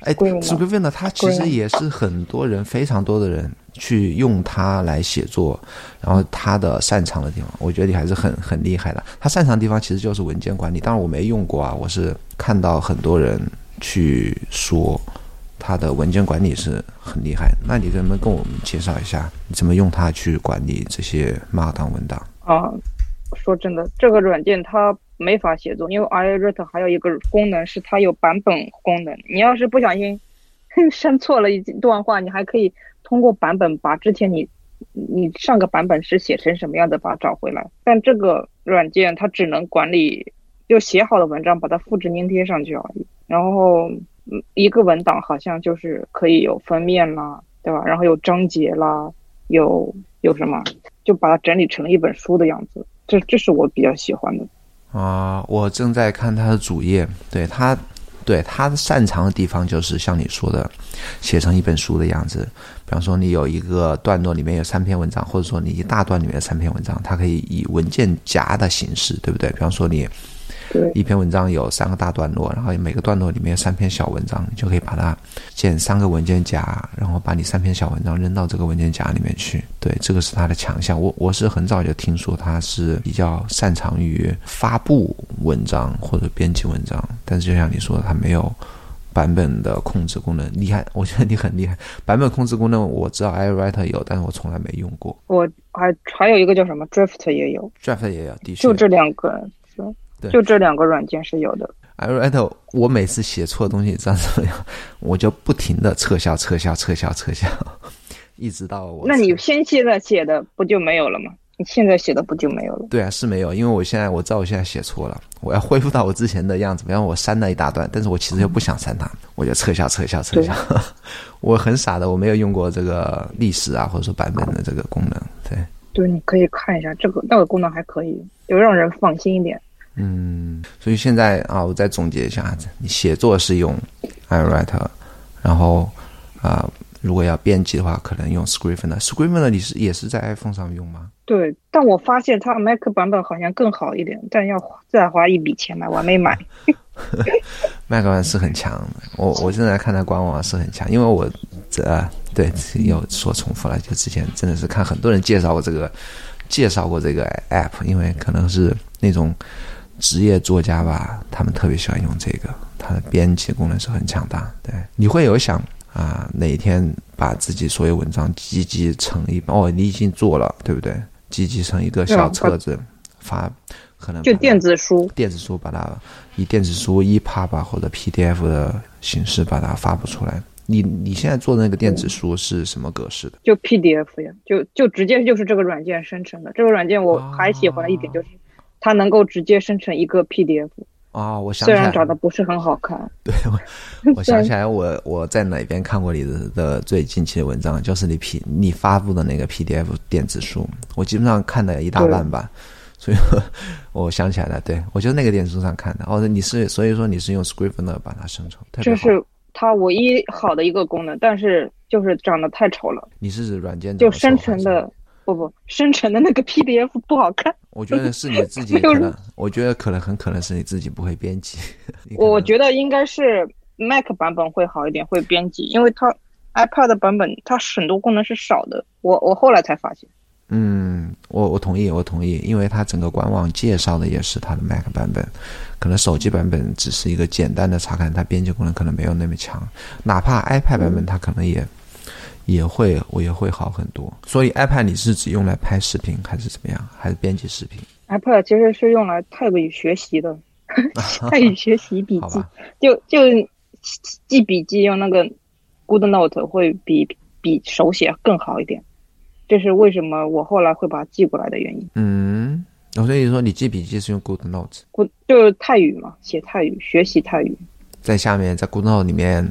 哎，Scrivener，它其实也是很多人，非常多的人去用它来写作，然后它的擅长的地方，我觉得你还是很很厉害的。它擅长的地方其实就是文件管理，当然我没用过啊，我是看到很多人去说它的文件管理是很厉害。那你能不能跟我们介绍一下，你怎么用它去管理这些 Markdown 文档？啊，说真的，这个软件它。没法写作，因为 iWrite 还有一个功能是它有版本功能。你要是不小心删错了一段话，你还可以通过版本把之前你你上个版本是写成什么样的把它找回来。但这个软件它只能管理就写好的文章，把它复制粘贴上去而已。然后一个文档好像就是可以有封面啦，对吧？然后有章节啦，有有什么，就把它整理成了一本书的样子。这这是我比较喜欢的。啊，我正在看他的主页，对他，对他擅长的地方就是像你说的，写成一本书的样子。比方说，你有一个段落里面有三篇文章，或者说你一大段里面有三篇文章，它可以以文件夹的形式，对不对？比方说你。一篇文章有三个大段落，然后每个段落里面有三篇小文章，你就可以把它建三个文件夹，然后把你三篇小文章扔到这个文件夹里面去。对，这个是它的强项。我我是很早就听说它是比较擅长于发布文章或者编辑文章，但是就像你说的，它没有版本的控制功能，厉害！我觉得你很厉害。版本控制功能我知道 iWriter 有，但是我从来没用过。我还还有一个叫什么 Drift 也有，Drift 也有，的确就这两个是，对，就这两个软件是有的。iWriter 我每次写错东西，你知道怎么样？我就不停的撤销、撤销、撤销、撤销，一直到我。那你先现在写的不就没有了吗？你现在写的不就没有了？对啊，是没有，因为我现在我知道我现在写错了，我要恢复到我之前的样子。比方我删了一大段，但是我其实又不想删它，我就撤销、撤销、撤销。我很傻的，我没有用过这个历史啊，或者说版本的这个功能。对，对，你可以看一下这个那个功能还可以，就让人放心一点。嗯，所以现在啊，我再总结一下，你写作是用 iWriter，然后啊。如果要编辑的话，可能用 Scrivener。Scrivener 你是也是在 iPhone 上用吗？对，但我发现它 Mac 版本好像更好一点，但要再花一笔钱买，我还没买。Mac 版是很强，我我现在看它官网是很强，因为我这对又说重复了，就之前真的是看很多人介绍过这个，介绍过这个 App，因为可能是那种职业作家吧，他们特别喜欢用这个，它的编辑功能是很强大。对，你会有想。啊，哪天把自己所有文章集集成一本？哦，你已经做了，对不对？集集成一个小册子，发可能就电子书，电子书把它以电子书 EPUB 或者 PDF 的形式把它发布出来。你你现在做的那个电子书是什么格式的？就 PDF 呀，就就直接就是这个软件生成的。这个软件我还喜欢的一点就是，它能够直接生成一个 PDF。啊，我想虽然长得不是很好看，对，我我想起来，我我在哪边看过你的的最近期的文章，就是你 P 你发布的那个 PDF 电子书，我基本上看了一大半吧，所以我想起来了，对我就是那个电子书上看的。哦，你是所以说你是用 Scrivener 把它生成，这是它唯一好的一个功能，但是就是长得太丑了。你是指软件就生成的。不不，生成的那个 PDF 不好看。我觉得是你自己 可能，我觉得可能很可能是你自己不会编辑。我觉得应该是 Mac 版本会好一点，会编辑，因为它 iPad 版本它很多功能是少的。我我后来才发现。嗯，我我同意，我同意，因为它整个官网介绍的也是它的 Mac 版本，可能手机版本只是一个简单的查看，它编辑功能可能没有那么强。哪怕 iPad 版本，它可能也。也会，我也会好很多。所以 iPad 你是只用来拍视频还是怎么样？还是编辑视频？iPad 其实是用来 Type 语学习的，Type 语学习笔记，就就记笔记用那个 Good Note 会比比手写更好一点。这是为什么我后来会把它寄过来的原因。嗯，所以说你记笔记是用 Good Note，Good 就是泰语嘛，写泰语，学习泰语。在下面，在 Good Note 里面。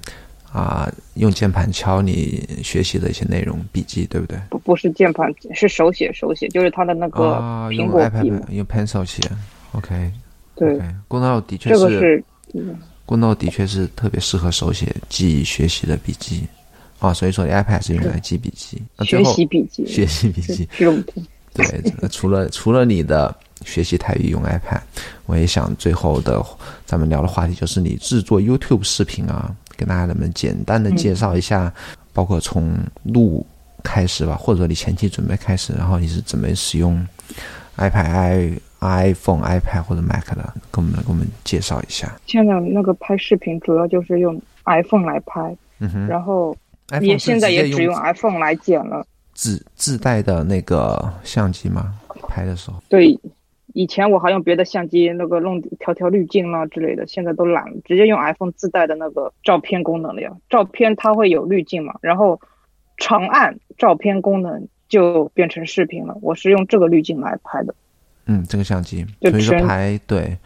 啊，用键盘敲你学习的一些内容笔记，对不对？不，不是键盘，是手写，手写就是它的那个苹果笔，用 pencil 写。OK，对，GoodNote 的确是，这个是，GoodNote 的确是特别适合手写记学习的笔记啊，所以说 iPad 是用来记笔记，学习笔记，学习笔记。对，除了除了你的学习泰语用 iPad，我也想最后的咱们聊的话题就是你制作 YouTube 视频啊。跟大家人们简单的介绍一下，包括从录开始吧，或者你前期准备开始，然后你是怎么使用 iPad、i iPhone、iPad 或者 Mac 的，跟我们给我们介绍一下。现在那个拍视频主要就是用 iPhone 来拍，嗯哼，然后也现在也只用 iPhone 来剪了。自自带的那个相机吗？拍的时候？对。以前我还用别的相机那个弄调调滤镜啦之类的，现在都懒了，直接用 iPhone 自带的那个照片功能了呀。照片它会有滤镜嘛，然后长按照片功能就变成视频了。我是用这个滤镜来拍的。嗯，这个相机所以说拍对，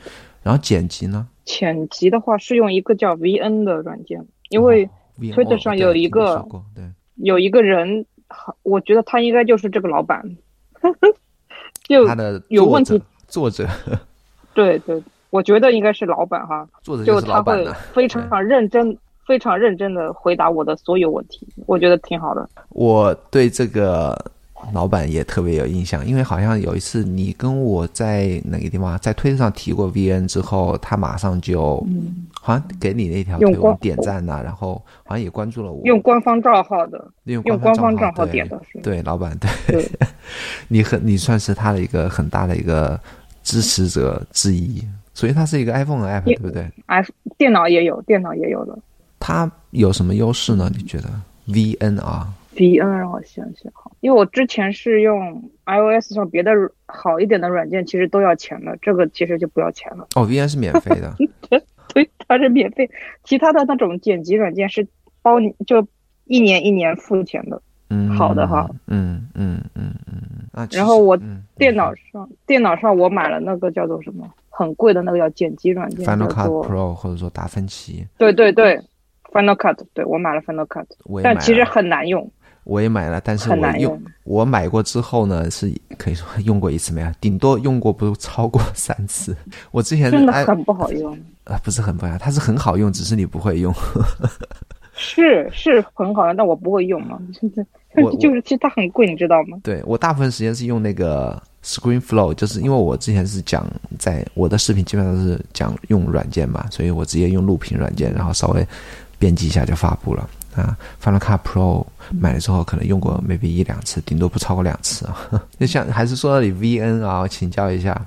然后剪辑呢？剪辑的话是用一个叫 VN 的软件，因为 Twitter 上有一个对有一个人，我觉得他应该就是这个老板，就他的有问题。作者，对对，我觉得应该是老板哈，作者就他会非常认真、非常认真的回答我的所有问题，我觉得挺好的。我对这个。老板也特别有印象，因为好像有一次你跟我在哪个地方在推特上提过 VN 之后，他马上就，好像给你那条推文点赞呐，然后好像也关注了我。用官方账号的，用官方账号点的是。对，老板对，你很你算是他的一个很大的一个支持者之一，所以它是一个 iPhone 的 app，对不对？i 电脑也有，电脑也有的。它有什么优势呢？你觉得 VNR？VN 让我想想哈，因为我之前是用 iOS 上别的好一点的软件，其实都要钱的，这个其实就不要钱了。哦，VN 是免费的，对，它是免费，其他的那种剪辑软件是包你就一年一年付钱的。嗯，好的哈，嗯嗯嗯嗯。然后我嗯电脑上，电脑上我买了那个叫做什么很贵的那个叫剪辑软件，Final Cut Pro 或者说达芬奇，对对对，Final Cut，对我买了 Final Cut，但其实很难用，我也买了，但是我用很难用。我买过之后呢，是可以说用过一次没有，顶多用过不超过三次。我之前哎真的很不好用。呃不是很不好用，它是很好用，只是你不会用。是是很好用，但我不会用嘛，我就是其实它很贵，你知道吗？对我大部分时间是用那个 Screen Flow，就是因为我之前是讲在我的视频基本上都是讲用软件嘛，所以我直接用录屏软件，然后稍微编辑一下就发布了啊。Final Cut Pro 买了之后可能用过 maybe 一两次，顶多不超过两次啊。就像还是说到你 VN 啊，请教一下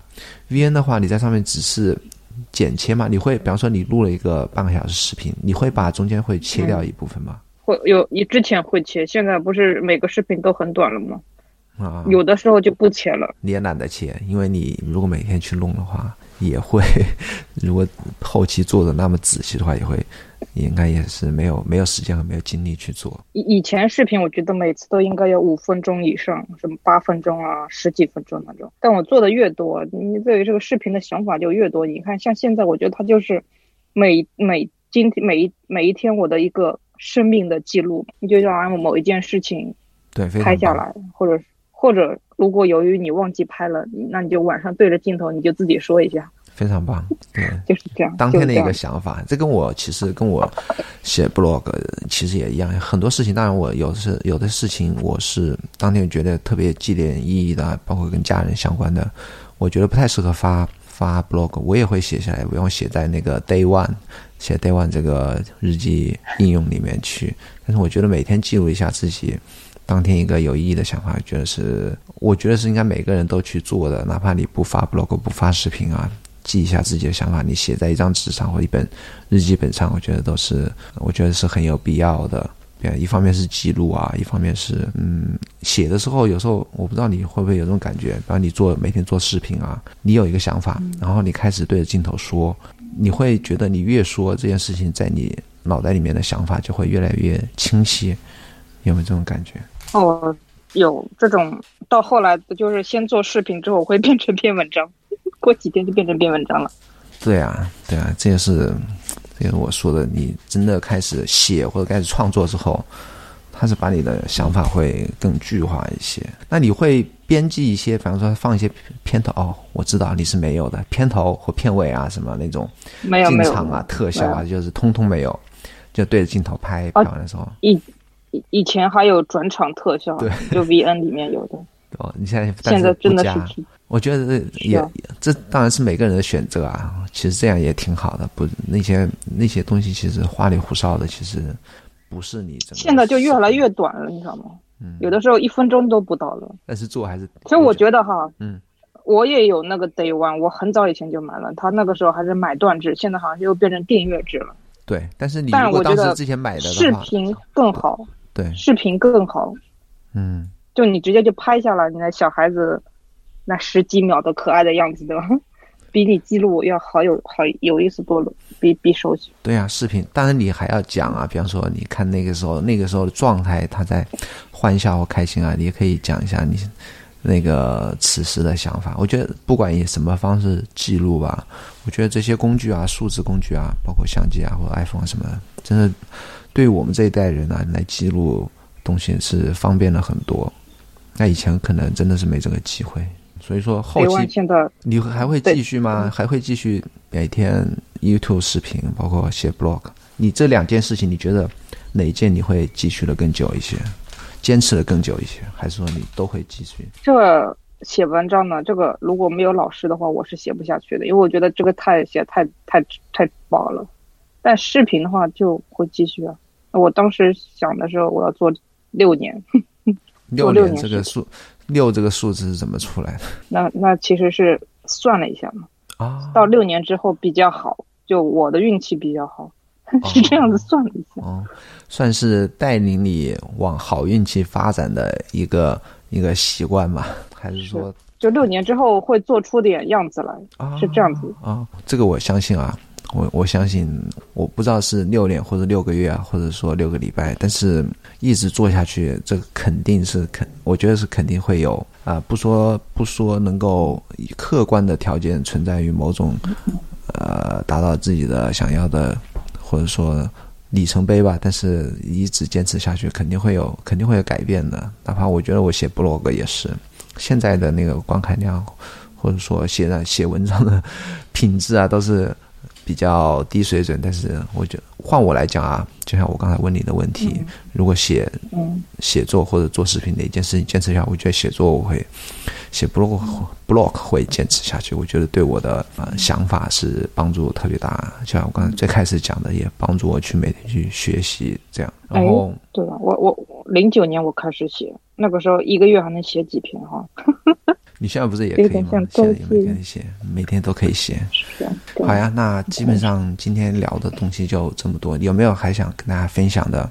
，VN 的话你在上面只是剪切吗？你会比方说你录了一个半个小时视频，你会把中间会切掉一部分吗？会有你之前会切，现在不是每个视频都很短了吗？啊，有的时候就不切了。你也懒得切，因为你如果每天去弄的话，也会，如果后期做的那么仔细的话，也会，应该也是没有没有时间和没有精力去做。以以前视频我觉得每次都应该有五分钟以上，什么八分钟啊、十几分钟那种。但我做的越多，你对于这个视频的想法就越多。你看，像现在我觉得它就是每每今天每一每一天我的一个生命的记录，你就让某一件事情对。拍下来，或者或者如果由于你忘记拍了，那你就晚上对着镜头你就自己说一下，非常棒，对，就是这样。当天的一个想法，这跟我其实跟我写 blog 其实也一样，很多事情，当然我有的是有的事情我是当天觉得特别纪念意义的，包括跟家人相关的，我觉得不太适合发发 blog，我也会写下来，我用写在那个 day one 写 day one 这个日记应用里面去。但是我觉得每天记录一下自己当天一个有意义的想法，觉得是我觉得是应该每个人都去做的，哪怕你不发 blog 不发视频啊，记一下自己的想法，你写在一张纸上或一本日记本上，我觉得都是我觉得是很有必要的。对，一方面是记录啊，一方面是嗯，写的时候有时候我不知道你会不会有这种感觉，比方你做每天做视频啊，你有一个想法，然后你开始对着镜头说，你会觉得你越说这件事情，在你脑袋里面的想法就会越来越清晰，有没有这种感觉？哦，有这种到后来就是先做视频之后会变成篇文章，过几天就变成篇文章了。对啊，对啊，这也是，这也是我说的。你真的开始写或者开始创作之后，它是把你的想法会更具化一些。那你会编辑一些，比方说放一些片头哦，我知道你是没有的片头或片尾啊，什么那种进没有没有场啊、特效啊，就是通通没有，就对着镜头拍拍啊完的时候。以以以前还有转场特效，对，就 VN 里面有的，哦，你现在但现在真的不加是我觉得这也、啊这当然是每个人的选择啊。其实这样也挺好的，不那些那些东西其实花里胡哨的，其实不是你。现在就越来越短了，你知道吗？嗯有的时候一分钟都不到了。但是做还是。其实我觉得哈，嗯，我也有那个 Day One，我很早以前就买了，他那个时候还是买断制，现在好像又变成订阅制了。对，但是你但是如果我当时之前买的的话，视频更好，对，视频更好，嗯，就你直接就拍下来，你那小孩子那十几秒的可爱的样子，对吧？比你记录要好有好有意思多了，比比手机。对啊，视频，当然你还要讲啊，比方说你看那个时候那个时候的状态，他在欢笑或开心啊，你也可以讲一下你那个此时的想法。我觉得不管以什么方式记录吧，我觉得这些工具啊，数字工具啊，包括相机啊或者 iPhone 什么的，真的对我们这一代人啊来记录东西是方便了很多。那以前可能真的是没这个机会，所以说后期现在你还会继续吗？还会继续每天 YouTube 视频，包括写 blog？你这两件事情，你觉得哪一件你会继续的更久一些，坚持的更久一些，还是说你都会继续？这个写文章呢，这个如果没有老师的话，我是写不下去的，因为我觉得这个太写太太太薄了。但视频的话就会继续啊。我当时想的时候，我要做六年，六年年这个数，六这个数字是怎么出来的那那其实是算了一下嘛，啊？到六年之后比较好，就我的运气比较好，是这样子算了一下。哦，算是带领你往好运气发展的一个一个习惯吧？还是说，就六年之后会做出点样子来？是这样子啊？这个我相信啊。我我相信，我不知道是六年或者六个月啊，或者说六个礼拜，但是一直做下去，这肯定是肯，我觉得是肯定会有啊。不说不说，能够以客观的条件存在于某种，呃，达到自己的想要的，或者说里程碑吧。但是一直坚持下去，肯定会有，肯定会有改变的。哪怕我觉得我写 blog 也是，现在的那个观看量，或者说写的写文章的 品质啊，都是。比较低水准，但是我觉得换我来讲啊，就像我刚才问你的问题，如果写写作或者做视频的一件事情坚持下，我觉得写作我会写 blog blog 会坚持下去。我觉得对我的呃想法是帮助特别大，就像我刚才最开始讲的，也帮助我去每天去学习这样。然后对吧？我我零九年我开始写，那个时候一个月还能写几篇哈。你现在不是也可以吗？现在也每天写，每天都可以写。好呀，那基本上今天聊的东西就这么多。有没有还想跟大家分享的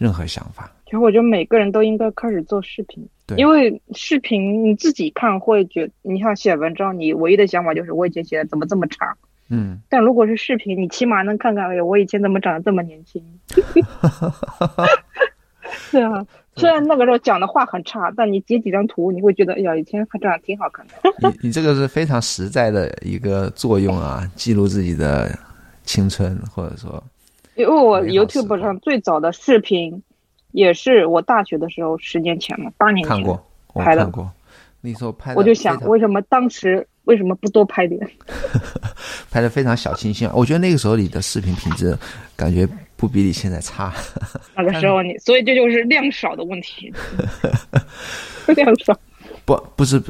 任何想法？其实我觉得每个人都应该开始做视频，因为视频你自己看会觉，你像写文章，你唯一的想法就是我以前写的怎么这么差。嗯。但如果是视频，你起码能看看，哎，我以前怎么长得这么年轻？对啊。虽然那个时候讲的话很差，但你截几张图，你会觉得，哎呀，以前还这样挺好看的。你你这个是非常实在的一个作用啊，记录自己的青春，或者说，因为我 YouTube 上最早的视频，也是我大学的时候，十年前嘛，八年前看过拍的。那时候拍，我就想，为什么当时为什么不多拍点？拍的非常小清新，我觉得那个时候你的视频品质感觉。不比你现在差。那个时候你，所以这就是量少的问题。量少。不，不是，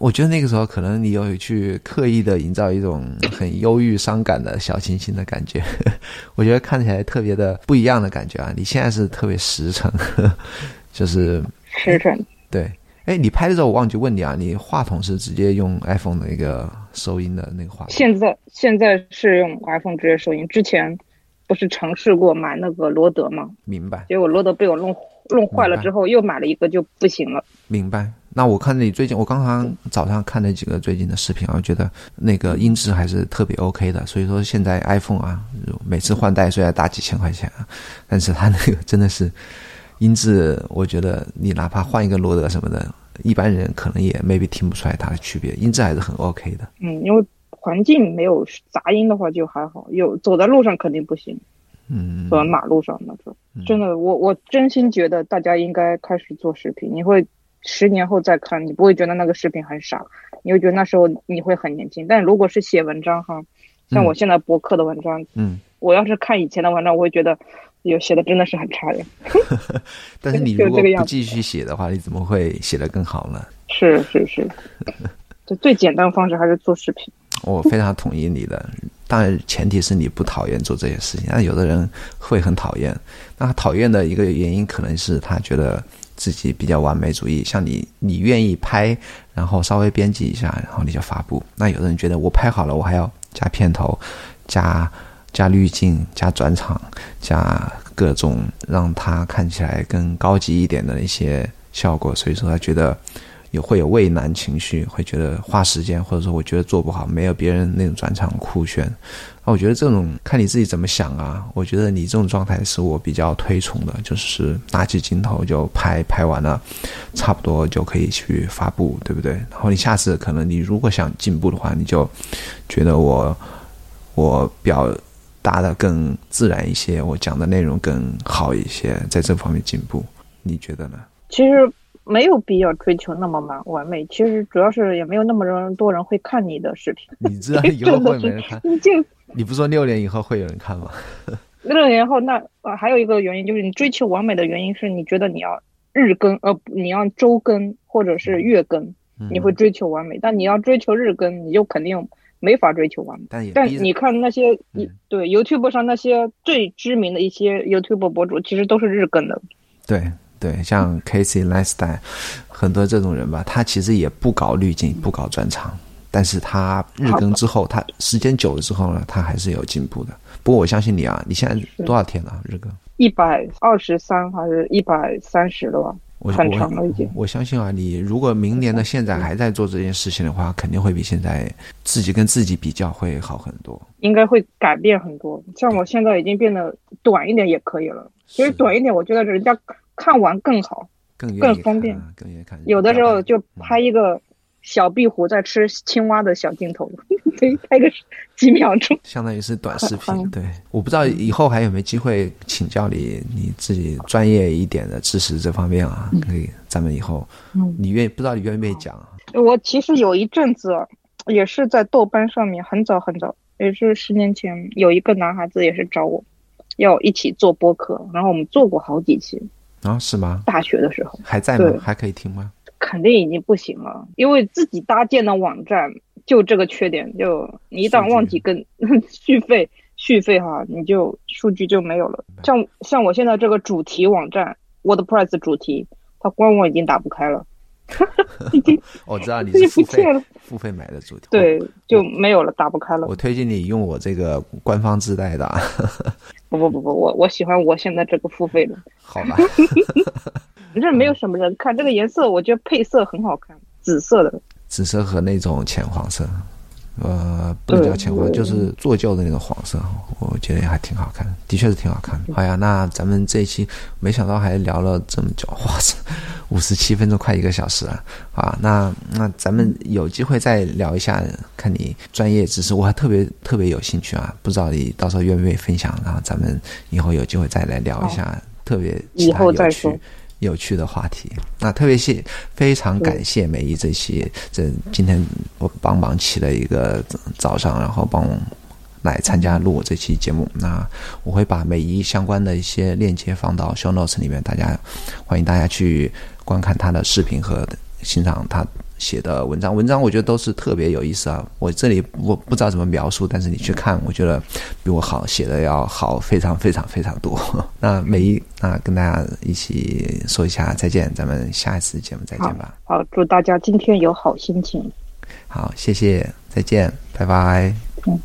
我觉得那个时候可能你有去刻意的营造一种很忧郁、伤感的小清新的感觉。我觉得看起来特别的不一样的感觉啊！你现在是特别实诚，就是实诚。对，哎，你拍的时候我忘记问你啊，你话筒是直接用 iPhone 的那个收音的那个话筒？现在现在是用 iPhone 直接收音，之前。不是尝试过买那个罗德吗？明白。结果罗德被我弄弄坏了之后，又买了一个就不行了。明白。那我看你最近，我刚刚早上看了几个最近的视频啊，我觉得那个音质还是特别 OK 的。所以说现在 iPhone 啊，每次换代虽然大几千块钱啊，但是它那个真的是音质，我觉得你哪怕换一个罗德什么的，一般人可能也 maybe 听不出来它的区别，音质还是很 OK 的。嗯，因为。环境没有杂音的话就还好，有走在路上肯定不行。嗯，走在马路上那种，真的，我我真心觉得大家应该开始做视频。你会十年后再看，你不会觉得那个视频很傻，你会觉得那时候你会很年轻。但如果是写文章哈，像我现在博客的文章，嗯，我要是看以前的文章，我会觉得有写的真的是很差的。但是你如果不继续写的话，你怎么会写得更好呢？是是是，就最简单的方式还是做视频。我非常同意你的，当然前提是你不讨厌做这些事情。那有的人会很讨厌，那讨厌的一个原因可能是他觉得自己比较完美主义。像你，你愿意拍，然后稍微编辑一下，然后你就发布。那有的人觉得我拍好了，我还要加片头、加加滤镜、加转场、加各种让他看起来更高级一点的一些效果，所以说他觉得。也会有畏难情绪，会觉得花时间，或者说我觉得做不好，没有别人那种转场酷炫。那我觉得这种看你自己怎么想啊。我觉得你这种状态是我比较推崇的，就是拿起镜头就拍，拍完了，差不多就可以去发布，对不对？然后你下次可能你如果想进步的话，你就觉得我我表达的更自然一些，我讲的内容更好一些，在这方面进步，你觉得呢？其实。没有必要追求那么完完美，其实主要是也没有那么人多人会看你的视频。你知道以后会没人看？你就你不说六年以后会有人看吗？六年后那呃还有一个原因就是你追求完美的原因是你觉得你要日更呃你要周更或者是月更，你会追求完美。但你要追求日更，你就肯定没法追求完美。但但你看那些对 YouTube 上那些最知名的一些 YouTube 博主，其实都是日更的。对。对，像 Casey l i s t y 很多这种人吧，他其实也不搞滤镜，不搞专场，但是他日更之后，他时间久了之后呢，他还是有进步的。不过我相信你啊，你现在多少天了，日更？一百二十三还是一百三十了吧？我很长了已经。我相信啊，你如果明年的现在还在做这件事情的话，肯定会比现在自己跟自己比较会好很多。应该会改变很多。像我现在已经变得短一点也可以了。其实短一点，我觉得人家看完更好，更更方便，更愿意看。有的时候就拍一个。小壁虎在吃青蛙的小镜头，对，拍个几秒钟，相当于是短视频。对，我不知道以后还有没有机会请教你你自己专业一点的知识这方面啊，可以，咱们以后，嗯，你愿意不知道你愿不愿意讲？我其实有一阵子也是在豆瓣上面，很早很早，也是十年前，有一个男孩子也是找我，要一起做播客，然后我们做过好几期。啊，是吗？大学的时候还在吗？还可以听吗？肯定已经不行了，因为自己搭建的网站就这个缺点，就你一旦忘记跟 续费续费哈，你就数据就没有了。像像我现在这个主题网站 WordPress 主题，它官网已经打不开了，已 经我知道你是付费付费买的主题，对，就没有了，打不开了。我推荐你用我这个官方自带的。不不不不，我我喜欢我现在这个付费的。好吧。这没有什么人看，这个颜色我觉得配色很好看，紫色的，紫色和那种浅黄色，呃，不能叫浅黄，就是做旧的那种黄色，我觉得也还挺好看，的的确是挺好看的。好呀，那咱们这一期没想到还聊了这么久，哇塞，五十七分钟，快一个小时了啊！那那咱们有机会再聊一下，看你专业知识，我还特别特别有兴趣啊，不知道你到时候愿不愿意分享，然后咱们以后有机会再来聊一下，特别以后再说。有趣的话题，那特别谢，非常感谢美姨这期这今天我帮忙起了一个早上，然后帮来参加录这期节目。那我会把美姨相关的一些链接放到 show notes 里面，大家欢迎大家去观看她的视频和欣赏她。写的文章，文章我觉得都是特别有意思啊！我这里我不知道怎么描述，但是你去看，我觉得比我好写的要好，非常非常非常多。那美一啊，跟大家一起说一下再见，咱们下一次节目再见吧。好，祝大家今天有好心情。好，谢谢，再见，拜拜。嗯。